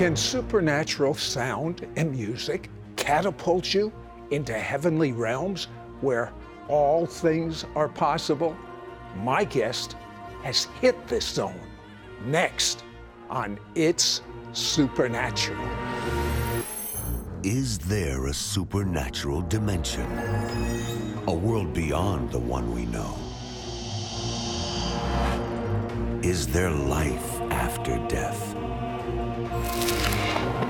Can supernatural sound and music catapult you into heavenly realms where all things are possible? My guest has hit this zone. Next on It's Supernatural. Is there a supernatural dimension? A world beyond the one we know? Is there life after death?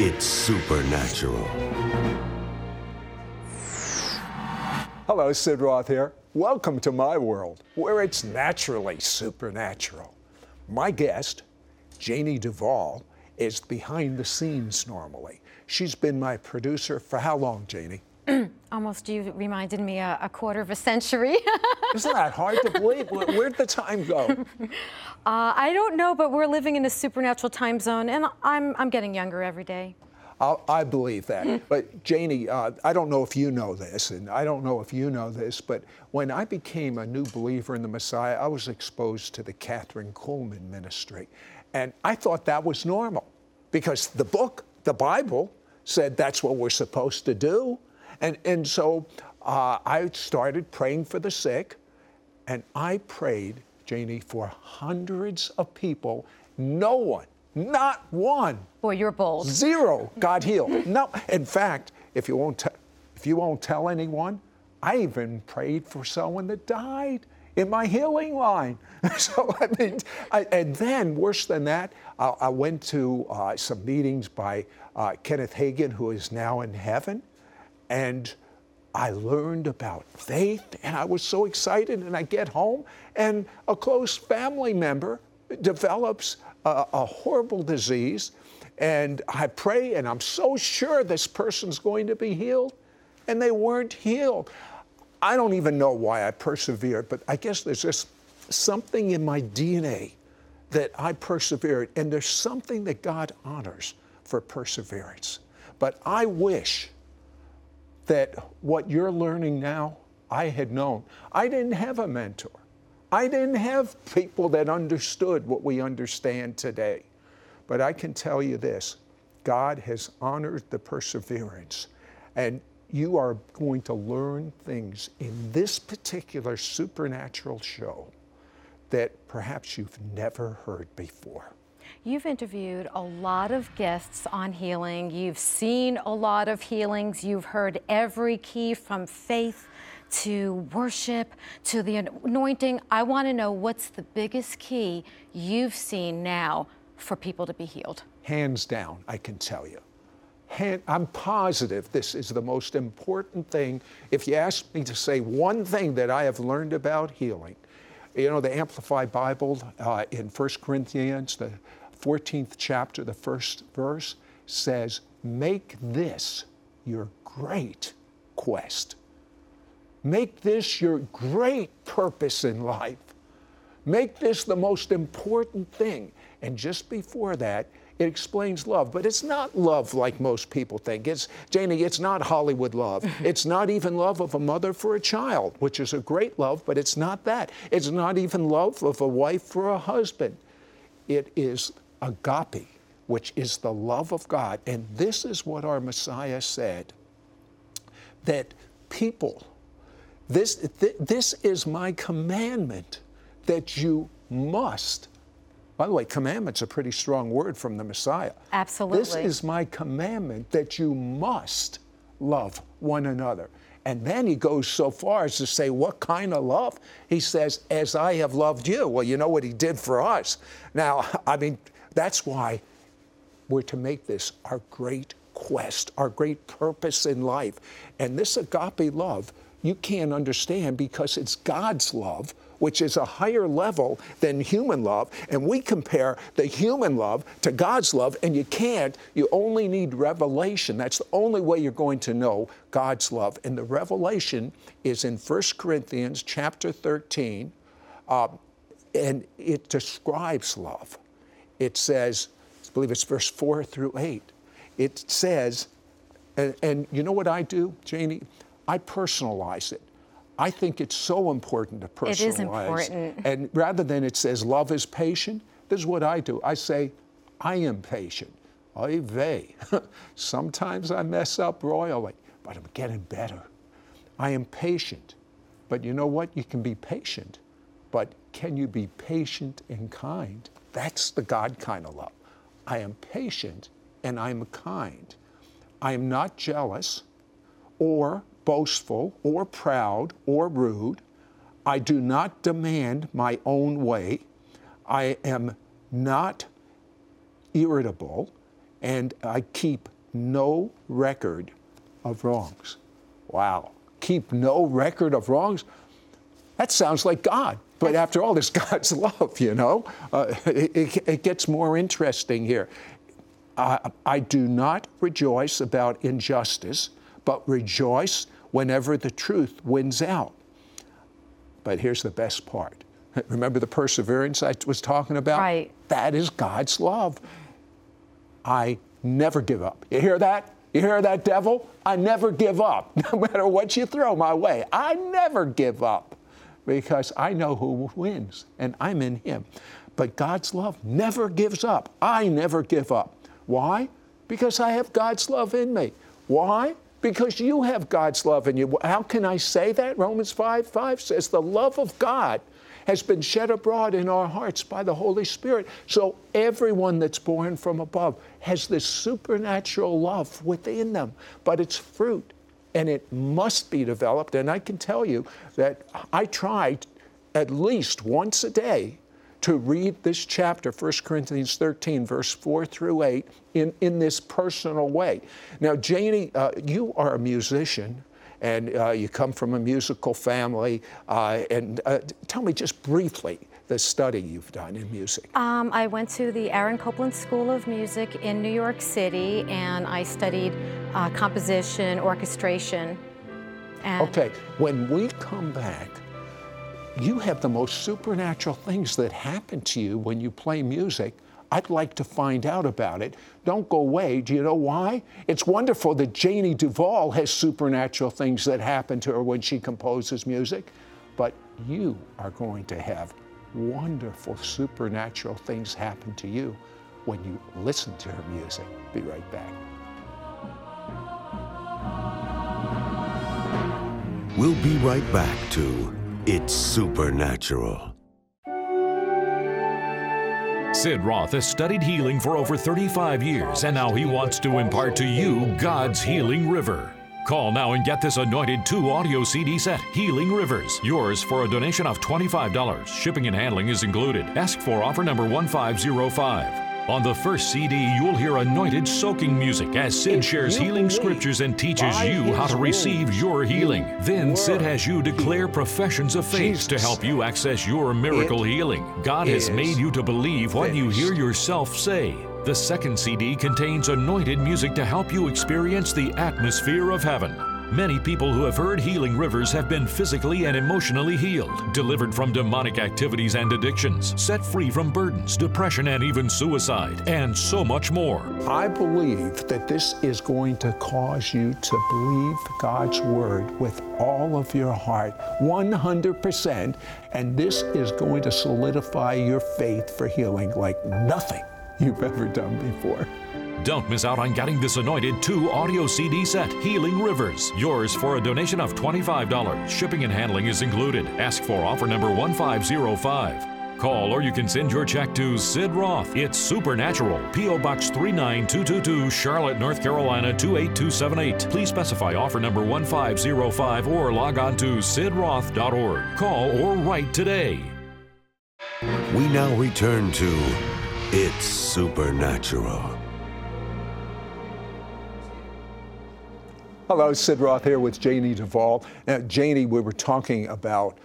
It's Supernatural. Hello, Sid Roth here. Welcome to my world, where it's naturally supernatural. My guest, Janie Duvall, is behind the scenes normally. She's been my producer for how long, Janie? Almost, you reminded me a, a quarter of a century. Isn't that hard to believe? Where- Where'd the time go? Uh, I don't know, but we're living in a supernatural time zone, and I'm, I'm getting younger every day. I'll, I believe that. But Janie, uh, I don't know if you know this, and I don't know if you know this, but when I became a new believer in the Messiah, I was exposed to the Kathryn Kuhlman ministry. And I thought that was normal because the book, the Bible, said that's what we're supposed to do. And, and so uh, I started praying for the sick, and I prayed, Janie, for hundreds of people. No one, not one, Boy, you're bold. Zero got healed. No, in fact, if you won't, te- if you won't tell anyone, I even prayed for someone that died in my healing line. So I mean, I, and then worse than that, I, I went to uh, some meetings by uh, Kenneth Hagin, who is now in heaven, and I learned about faith, and I was so excited. And I get home, and a close family member develops a, a horrible disease, and I pray, and I'm so sure this person's going to be healed, and they weren't healed. I don't even know why I persevered, but I guess there's just something in my DNA that I persevered, and there's something that God honors for perseverance. But I wish that what you're learning now, I had known. I didn't have a mentor. I didn't have people that understood what we understand today. But I can tell you this God has honored the perseverance, and you are going to learn things in this particular supernatural show that perhaps you've never heard before. You've interviewed a lot of guests on healing. You've seen a lot of healings. You've heard every key from faith to worship to the anointing. I want to know what's the biggest key you've seen now for people to be healed? Hands down, I can tell you. Hand, I'm positive this is the most important thing. If you ask me to say one thing that I have learned about healing, you know, the Amplified Bible uh, in 1 Corinthians, the 14th chapter, the first verse says, Make this your great quest. Make this your great purpose in life. Make this the most important thing. And just before that, it explains love, but it's not love like most people think. It's Janie, it's not Hollywood love. it's not even love of a mother for a child, which is a great love, but it's not that. It's not even love of a wife for a husband. It is agape, which is the love of God. And this is what our Messiah said that people, this, th- this is my commandment that you must. By the way, commandment's a pretty strong word from the Messiah. Absolutely. This is my commandment that you must love one another. And then he goes so far as to say, What kind of love? He says, As I have loved you. Well, you know what he did for us. Now, I mean, that's why we're to make this our great quest, our great purpose in life. And this agape love, you can't understand because it's God's love which is a higher level than human love. And we compare the human love to God's love, and you can't. You only need revelation. That's the only way you're going to know God's love. And the revelation is in 1 Corinthians chapter 13, uh, and it describes love. It says, I believe it's verse 4 through 8. It says, and, and you know what I do, Janie? I personalize it. I think it's so important to personalize. It is important. And rather than it says love is patient, this is what I do. I say, I am patient. Oy vey. Sometimes I mess up royally, but I'm getting better. I am patient. But you know what? You can be patient, but can you be patient and kind? That's the God kind of love. I am patient and I'm kind. I am not jealous or boastful or proud or rude. I do not demand my own way. I am not irritable and I keep no record of wrongs. Wow. Keep no record of wrongs? That sounds like God. But after all, this God's love, you know? Uh, it, it, gets more interesting here. I do not rejoice about injustice, but rejoice whenever the truth wins out. But here's the best part. Remember the perseverance I was talking about? Right. That is God's love. I never give up. You hear that? You hear that, devil? I never give up, no matter what you throw my way. I never give up because I know who wins and I'm in Him. But God's love never gives up. I never give up. Why? Because I have God's love in me. Why? Because you have God's love in you. How can I say that? Romans 5 5 says, The love of God has been shed abroad in our hearts by the Holy Spirit. So everyone that's born from above has this supernatural love within them, but it's fruit and it must be developed. And I can tell you that I try at least once a day to read this chapter, 1 Corinthians 13, verse 4 through 8, in, in this personal way. Now, Janie, uh, you are a musician and uh, you come from a musical family. Uh, and uh, tell me just briefly the study you've done in music. Um, I went to the Aaron Copland School of Music in New York City and I studied uh, composition, orchestration. okay, when we come back, you have the most supernatural things that happen to you when you play music. I'd like to find out about it. Don't go away. Do you know why? It's wonderful that Janie Duvall has supernatural things that happen to her when she composes music, but you are going to have wonderful supernatural things happen to you when you listen to her music. Be right back. We'll be right back to it's supernatural. Sid Roth has studied healing for over 35 years, and now he wants to impart to you God's healing river. Call now and get this anointed two audio CD set, Healing Rivers, yours for a donation of $25. Shipping and handling is included. Ask for offer number 1505. On the first CD, you'll hear anointed soaking music as Sid shares healing scriptures and teaches you how to receive your healing. Then Sid has you declare professions of faith to help you access your miracle healing. God has made you to believe what you hear yourself say. The second CD contains anointed music to help you experience the atmosphere of heaven. Many people who have heard Healing Rivers have been physically and emotionally healed, delivered from demonic activities and addictions, set free from burdens, depression, and even suicide, and so much more. I believe that this is going to cause you to believe God's Word with all of your heart, 100%, and this is going to solidify your faith for healing like nothing you've ever done before. Don't miss out on getting this anointed two audio CD set, Healing Rivers. Yours for a donation of $25. Shipping and handling is included. Ask for offer number 1505. Call or you can send your check to Sid Roth. It's Supernatural. P.O. Box 39222, Charlotte, North Carolina 28278. Please specify offer number 1505 or log on to sidroth.org. Call or write today. We now return to It's Supernatural. Hello, Sid Roth here with Janie Duvall. Now, Janie, we were talking about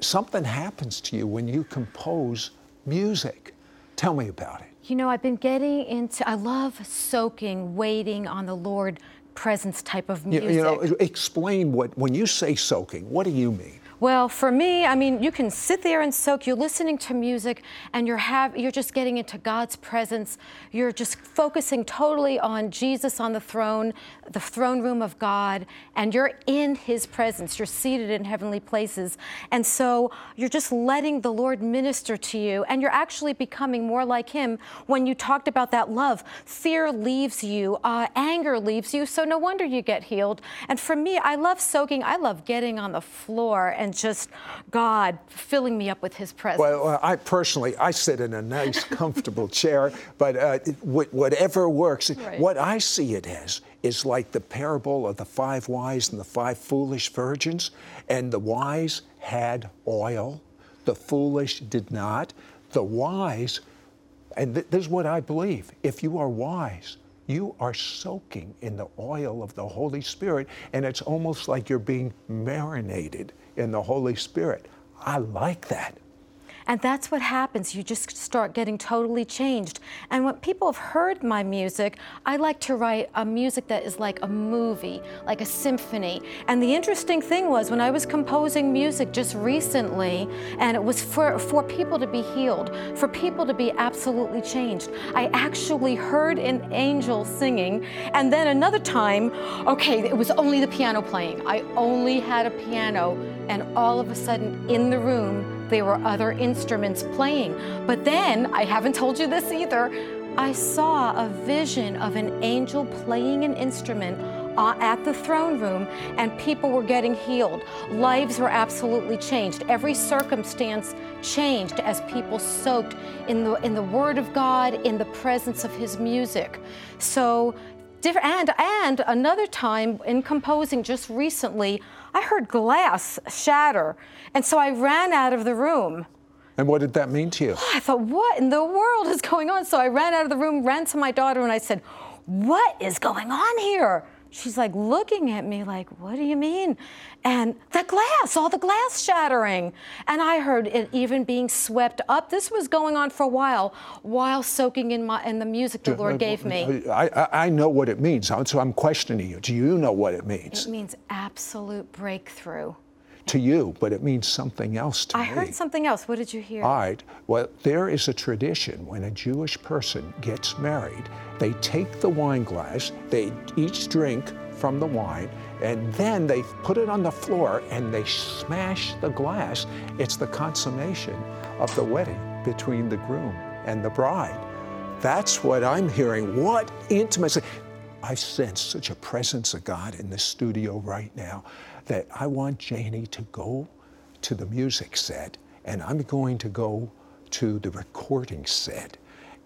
something happens to you when you compose music. Tell me about it. You know, I've been getting into, I love soaking, waiting on the Lord presence type of You, music. you know, explain what, when you say soaking, what do you mean? Well, for me, I mean, you can sit there and soak. You're listening to music, and you're have you're just getting into God's presence. You're just focusing totally on Jesus on the throne, the throne room of God, and you're in His presence. You're seated in heavenly places, and so you're just letting the Lord minister to you, and you're actually becoming more like Him. When you talked about that love, fear leaves you, uh, anger leaves you. So no wonder you get healed. And for me, I love soaking. I love getting on the floor and just God filling me up with His presence. Well, I personally, I sit in a nice, comfortable chair, but uh, wh- whatever works. Right. What I see it as is like the parable of the five wise and the five foolish virgins, and the wise had oil, the foolish did not. The wise, and th- this is what I believe if you are wise, you are soaking in the oil of the Holy Spirit, and it's almost like you're being marinated in the Holy Spirit. I like that. And that's what happens. You just start getting totally changed. And when people have heard my music, I like to write a music that is like a movie, like a symphony. And the interesting thing was when I was composing music just recently, and it was for, for people to be healed, for people to be absolutely changed, I actually heard an angel singing. And then another time, okay, it was only the piano playing. I only had a piano, and all of a sudden in the room, there were other instruments playing. But then, I haven't told you this either, I saw a vision of an angel playing an instrument uh, at the throne room, and people were getting healed. Lives were absolutely changed. Every circumstance changed as people soaked in the in the Word of God, in the presence of His music. So. And and another time in composing just recently, I heard glass shatter, and so I ran out of the room. And what did that mean to you? I thought, what in the world is going on? So I ran out of the room, ran to my daughter, and I said, What is going on here? She's like looking at me like, What do you mean? And the glass, all the glass shattering. And I heard it even being swept up. This was going on for a while while soaking in, my, in the music the Lord uh, gave me. Uh, I, I, I know what it means, so I'm questioning you. Do you know what it means It means absolute breakthrough. To you? But it means something else to I me. I heard something else. What did you hear? All right. Well, there is a tradition when a Jewish person gets married, they take the wine glass, they each drink from the wine, and then they put it on the floor and they smash the glass. It's the consummation of the wedding between the groom and the bride. That's what I'm hearing. What intimacy. I sense such a presence of God in the studio right now that I want Janie to go to the music set and I'm going to go to the recording set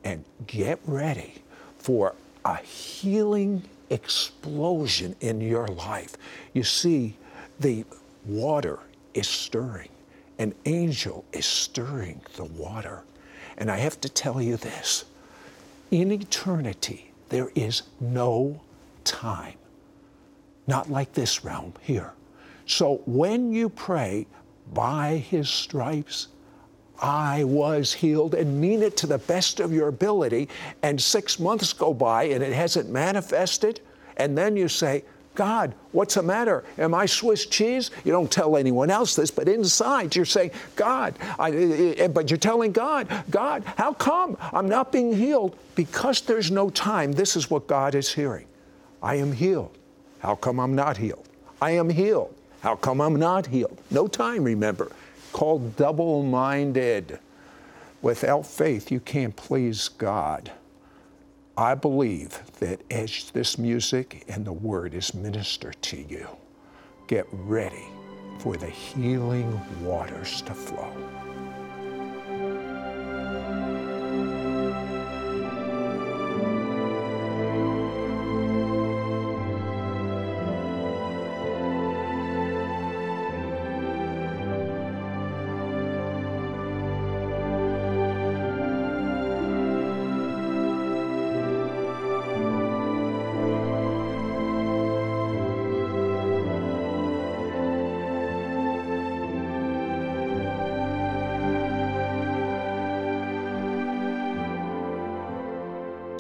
and get ready for a healing explosion in your life. You see, the water is stirring, an angel is stirring the water. And I have to tell you this in eternity, there is no time. Not like this realm here. So when you pray, by his stripes, I was healed, and mean it to the best of your ability, and six months go by and it hasn't manifested, and then you say, God, what's the matter? Am I Swiss cheese? You don't tell anyone else this, but inside you're saying, God, I, eh, eh, but you're telling God, God, how come I'm not being healed? Because there's no time. This is what God is hearing. I am healed. How come I'm not healed? I am healed. How come I'm not healed? No time, remember. Called double minded. Without faith, you can't please God. I believe that as this music and the word is ministered to you, get ready for the healing waters to flow.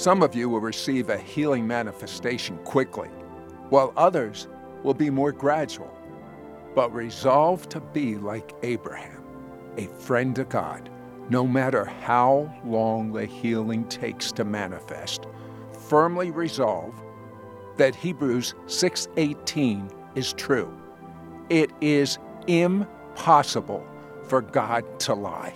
Some of you will receive a healing manifestation quickly, while others will be more gradual. But resolve to be like Abraham, a friend to God, no matter how long the healing takes to manifest. Firmly resolve that Hebrews 6:18 is true. It is impossible for God to lie.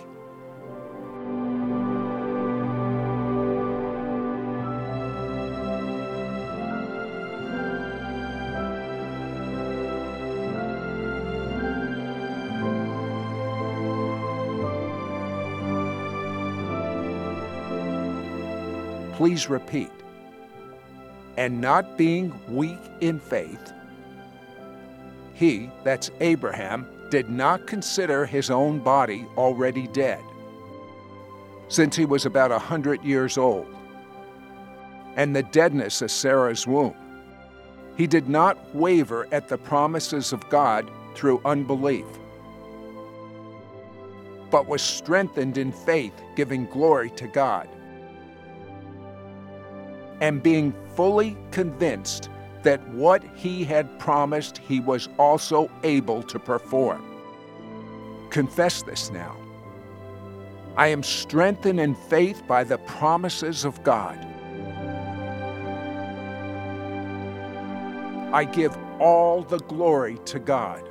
Please repeat. And not being weak in faith, he, that's Abraham, did not consider his own body already dead, since he was about a hundred years old, and the deadness of Sarah's womb. He did not waver at the promises of God through unbelief, but was strengthened in faith, giving glory to God, and being fully convinced that what he had promised he was also able to perform. Confess this now. I am strengthened in faith by the promises of God. I give all the glory to God.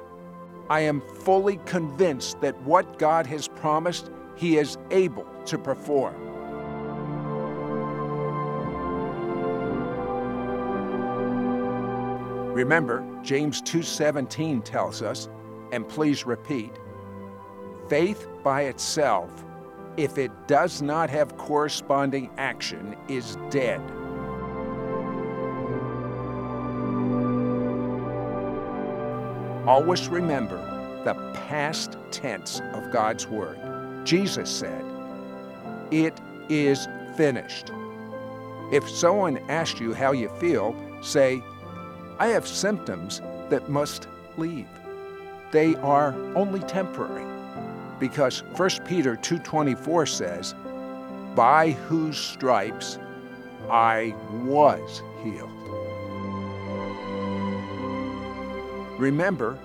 I am fully convinced that what God has promised, He is able to perform. Remember, James 2:17 tells us, and please repeat, faith by itself, if it does not have corresponding action, is dead. Always remember the past tense of God's Word. Jesus said, It is finished. If someone asks you how you feel, say, I have symptoms that must leave. They are only temporary because 1 Peter 2:24 says, "By whose stripes I was healed." Remember,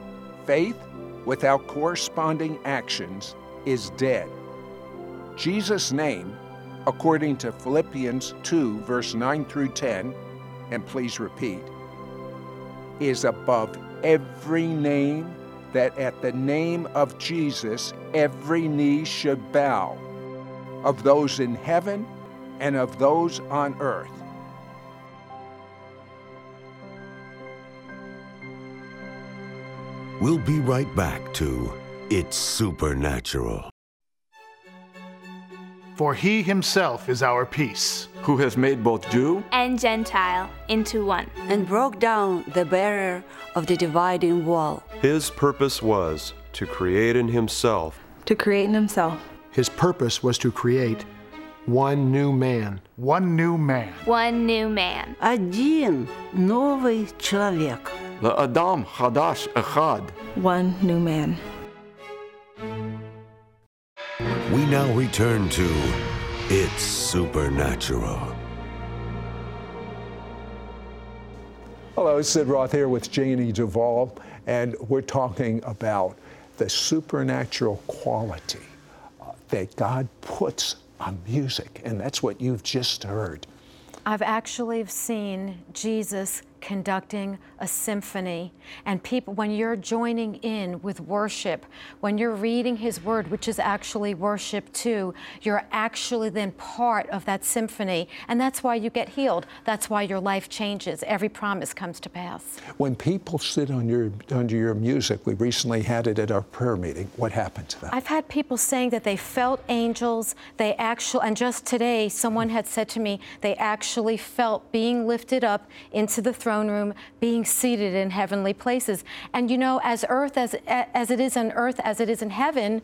faith without corresponding actions is dead. Jesus' name, according to Philippians 2, verse 9 through 10, and please repeat, is above every name, that at the name of Jesus every knee should bow, of those in heaven and of those on earth. We'll be right back to It's Supernatural. For he himself is our peace. who has made both Jew and Gentile into one. and broke down the barrier of the dividing wall. His purpose was to create in himself to create in himself His purpose was to create one new man. One new man. One new man. Один новый человек. Adam Hadash Echad. one new man. We now return to It's Supernatural. Hello, Sid Roth here with Janie Duvall, and we're talking about the supernatural quality uh, that God puts on music, and that's what you've just heard. I've actually seen Jesus conducting a symphony and people when you're joining in with worship when you're reading his word which is actually worship too you're actually then part of that symphony and that's why you get healed that's why your life changes every promise comes to pass When people sit on your, under your music, we recently had it at our prayer meeting. What happened to them? I've had people saying that they felt angels. They actually, and just today, someone had said to me they actually felt being lifted up into the throne room, being seated in heavenly places. And you know, as earth as as it is on earth, as it is in heaven,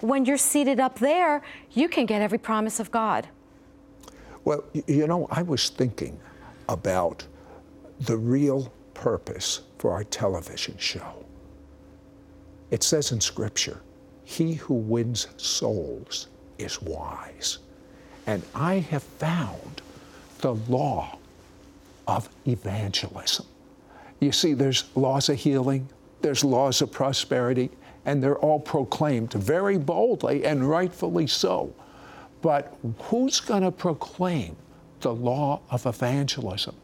when you're seated up there, you can get every promise of God. Well, you know, I was thinking about the real purpose for our television show. It says in Scripture, he who wins souls is wise. And I have found the law of evangelism. You see, there's laws of healing, there's laws of prosperity, and they're all proclaimed very boldly and rightfully so. But who's going to proclaim the law of evangelism?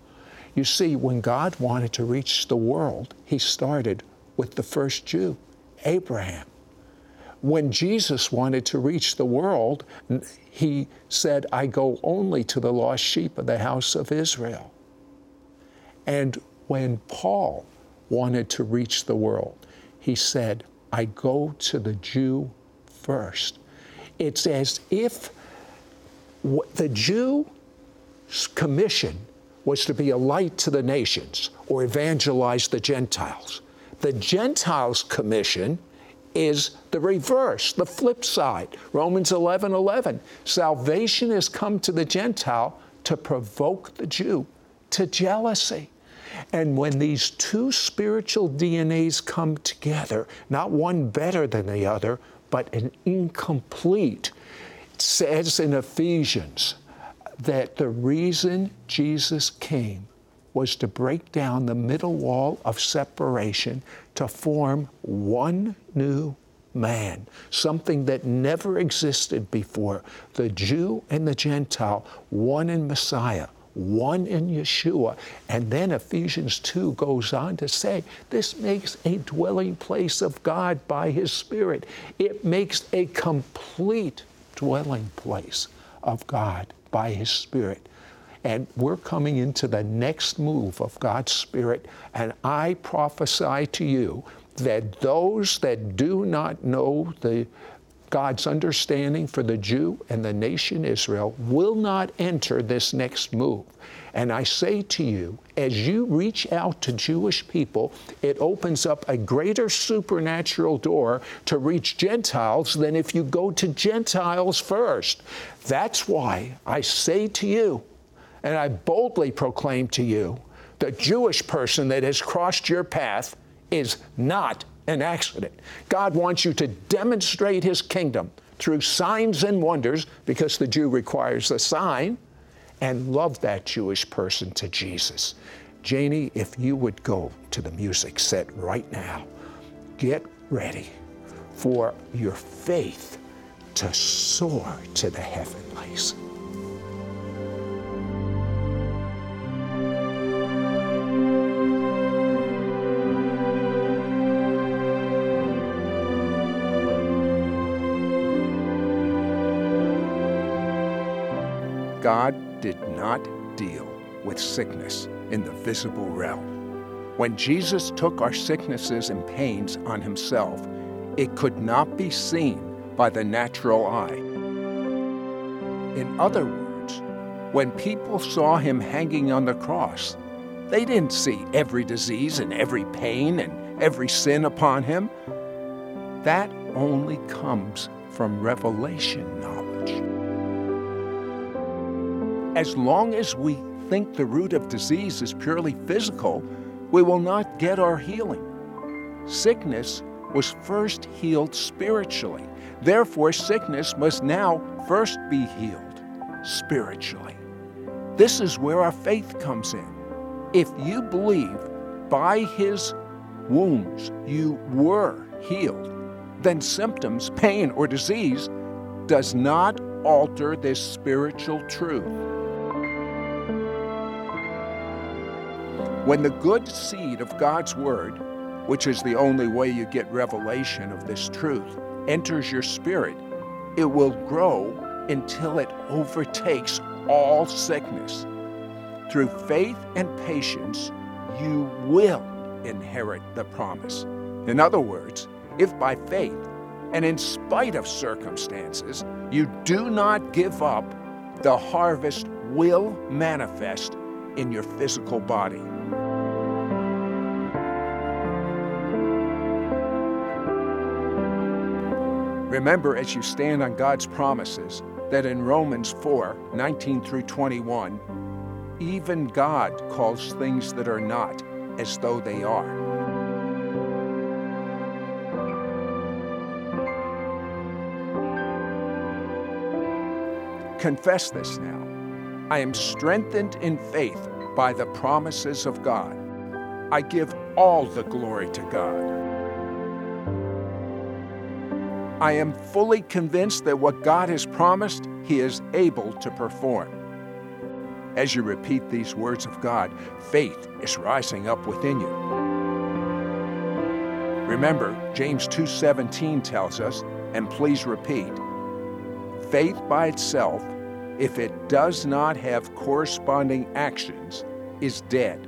You see, when God wanted to reach the world, He started with the first Jew, Abraham. When Jesus wanted to reach the world, He said, I go only to the lost sheep of the house of Israel. And when Paul wanted to reach the world, he said, I go to the Jew first. It's as if the Jew's commission was to be a light to the nations or evangelize the Gentiles. The Gentiles' commission is the reverse, the flip side. Romans 11 11. Salvation has come to the Gentile to provoke the Jew to jealousy. And when these two spiritual DNAs come together, not one better than the other, but an incomplete, it says in Ephesians that the reason Jesus came was to break down the middle wall of separation to form one new man, something that never existed before. The Jew and the Gentile, one in Messiah, one in Yeshua. And then Ephesians 2 goes on to say this makes a dwelling place of God by His Spirit. It makes a complete dwelling place of God by His Spirit. And we're coming into the next move of God's Spirit. And I prophesy to you that those that do not know the God's understanding for the Jew and the nation Israel will not enter this next move. And I say to you, as you reach out to Jewish people, it opens up a greater supernatural door to reach Gentiles than if you go to Gentiles first. That's why I say to you, and I boldly proclaim to you, the Jewish person that has crossed your path is not an accident. God wants you to demonstrate His kingdom through signs and wonders because the Jew requires a sign and love that Jewish person to Jesus. Janie, if you would go to the music set right now, get ready for your faith to soar to the heavenlies. Did not deal with sickness in the visible realm. When Jesus took our sicknesses and pains on himself, it could not be seen by the natural eye. In other words, when people saw him hanging on the cross, they didn't see every disease and every pain and every sin upon him. That only comes from revelation as long as we think the root of disease is purely physical, we will not get our healing. Sickness was first healed spiritually. Therefore, sickness must now first be healed spiritually. This is where our faith comes in. If you believe by his wounds you were healed, then symptoms, pain, or disease does not alter this spiritual truth. When the good seed of God's Word, which is the only way you get revelation of this truth, enters your spirit, it will grow until it overtakes all sickness. Through faith and patience, you will inherit the promise. In other words, if by faith and in spite of circumstances you do not give up, the harvest will manifest in your physical body. Remember as you stand on God's promises that in Romans 4 19 through 21, even God calls things that are not as though they are. Confess this now. I am strengthened in faith by the promises of God. I give all the glory to God. I am fully convinced that what God has promised, He is able to perform. As you repeat these words of God, faith is rising up within you. Remember, James 2:17 tells us, and please repeat, faith by itself, if it does not have corresponding actions, is dead.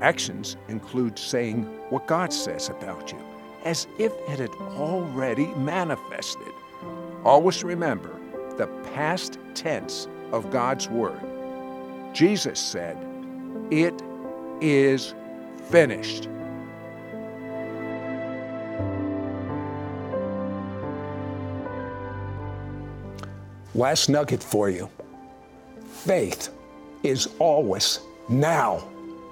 Actions include saying what God says about you, as if it had already manifested. Always remember the past tense of God's Word. Jesus said, It is finished. Last nugget for you faith is always now.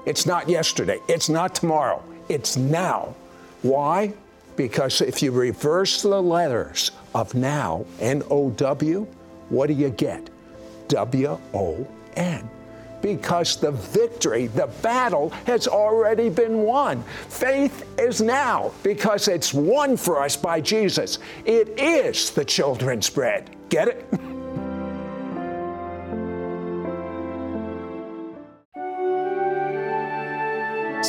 It's not yesterday, it's not tomorrow, it's now. Why? Because if you reverse the letters of now, N O W, what do you get? W O N. Because the victory, the battle has already been won. Faith is now because it's won for us by Jesus. It is the children's bread. Get it?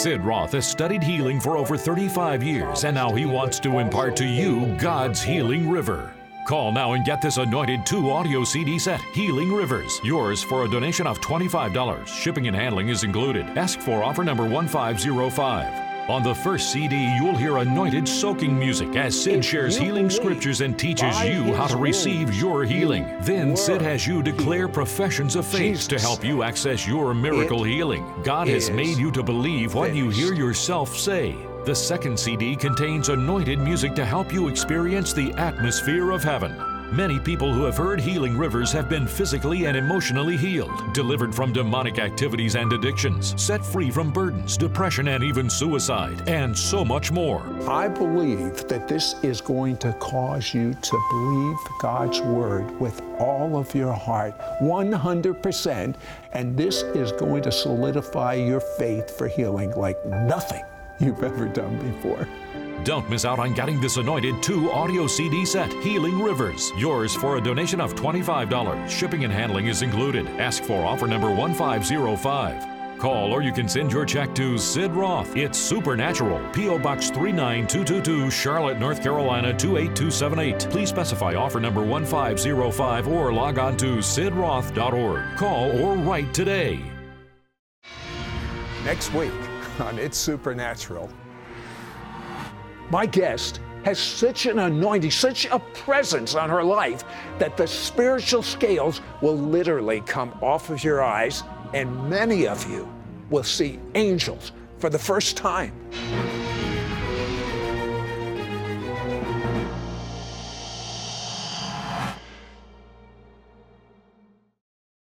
Sid Roth has studied healing for over 35 years, and now he wants to impart to you God's healing river. Call now and get this anointed two audio CD set, Healing Rivers, yours for a donation of $25. Shipping and handling is included. Ask for offer number 1505. On the first CD, you'll hear anointed soaking music as Sid shares healing scriptures and teaches you how to receive your healing. Then Sid has you declare professions of faith to help you access your miracle healing. God has made you to believe what you hear yourself say. The second CD contains anointed music to help you experience the atmosphere of heaven. Many people who have heard Healing Rivers have been physically and emotionally healed, delivered from demonic activities and addictions, set free from burdens, depression, and even suicide, and so much more. I believe that this is going to cause you to believe God's word with all of your heart, 100%, and this is going to solidify your faith for healing like nothing you've ever done before. Don't miss out on getting this anointed two audio CD set, Healing Rivers, yours for a donation of $25. Shipping and handling is included. Ask for offer number 1505. Call or you can send your check to Sid Roth. It's Supernatural, P.O. Box 39222, Charlotte, North Carolina 28278. Please specify offer number 1505 or log on to sidroth.org. Call or write today. Next week on It's Supernatural, my guest has such an anointing, such a presence on her life that the spiritual scales will literally come off of your eyes, and many of you will see angels for the first time.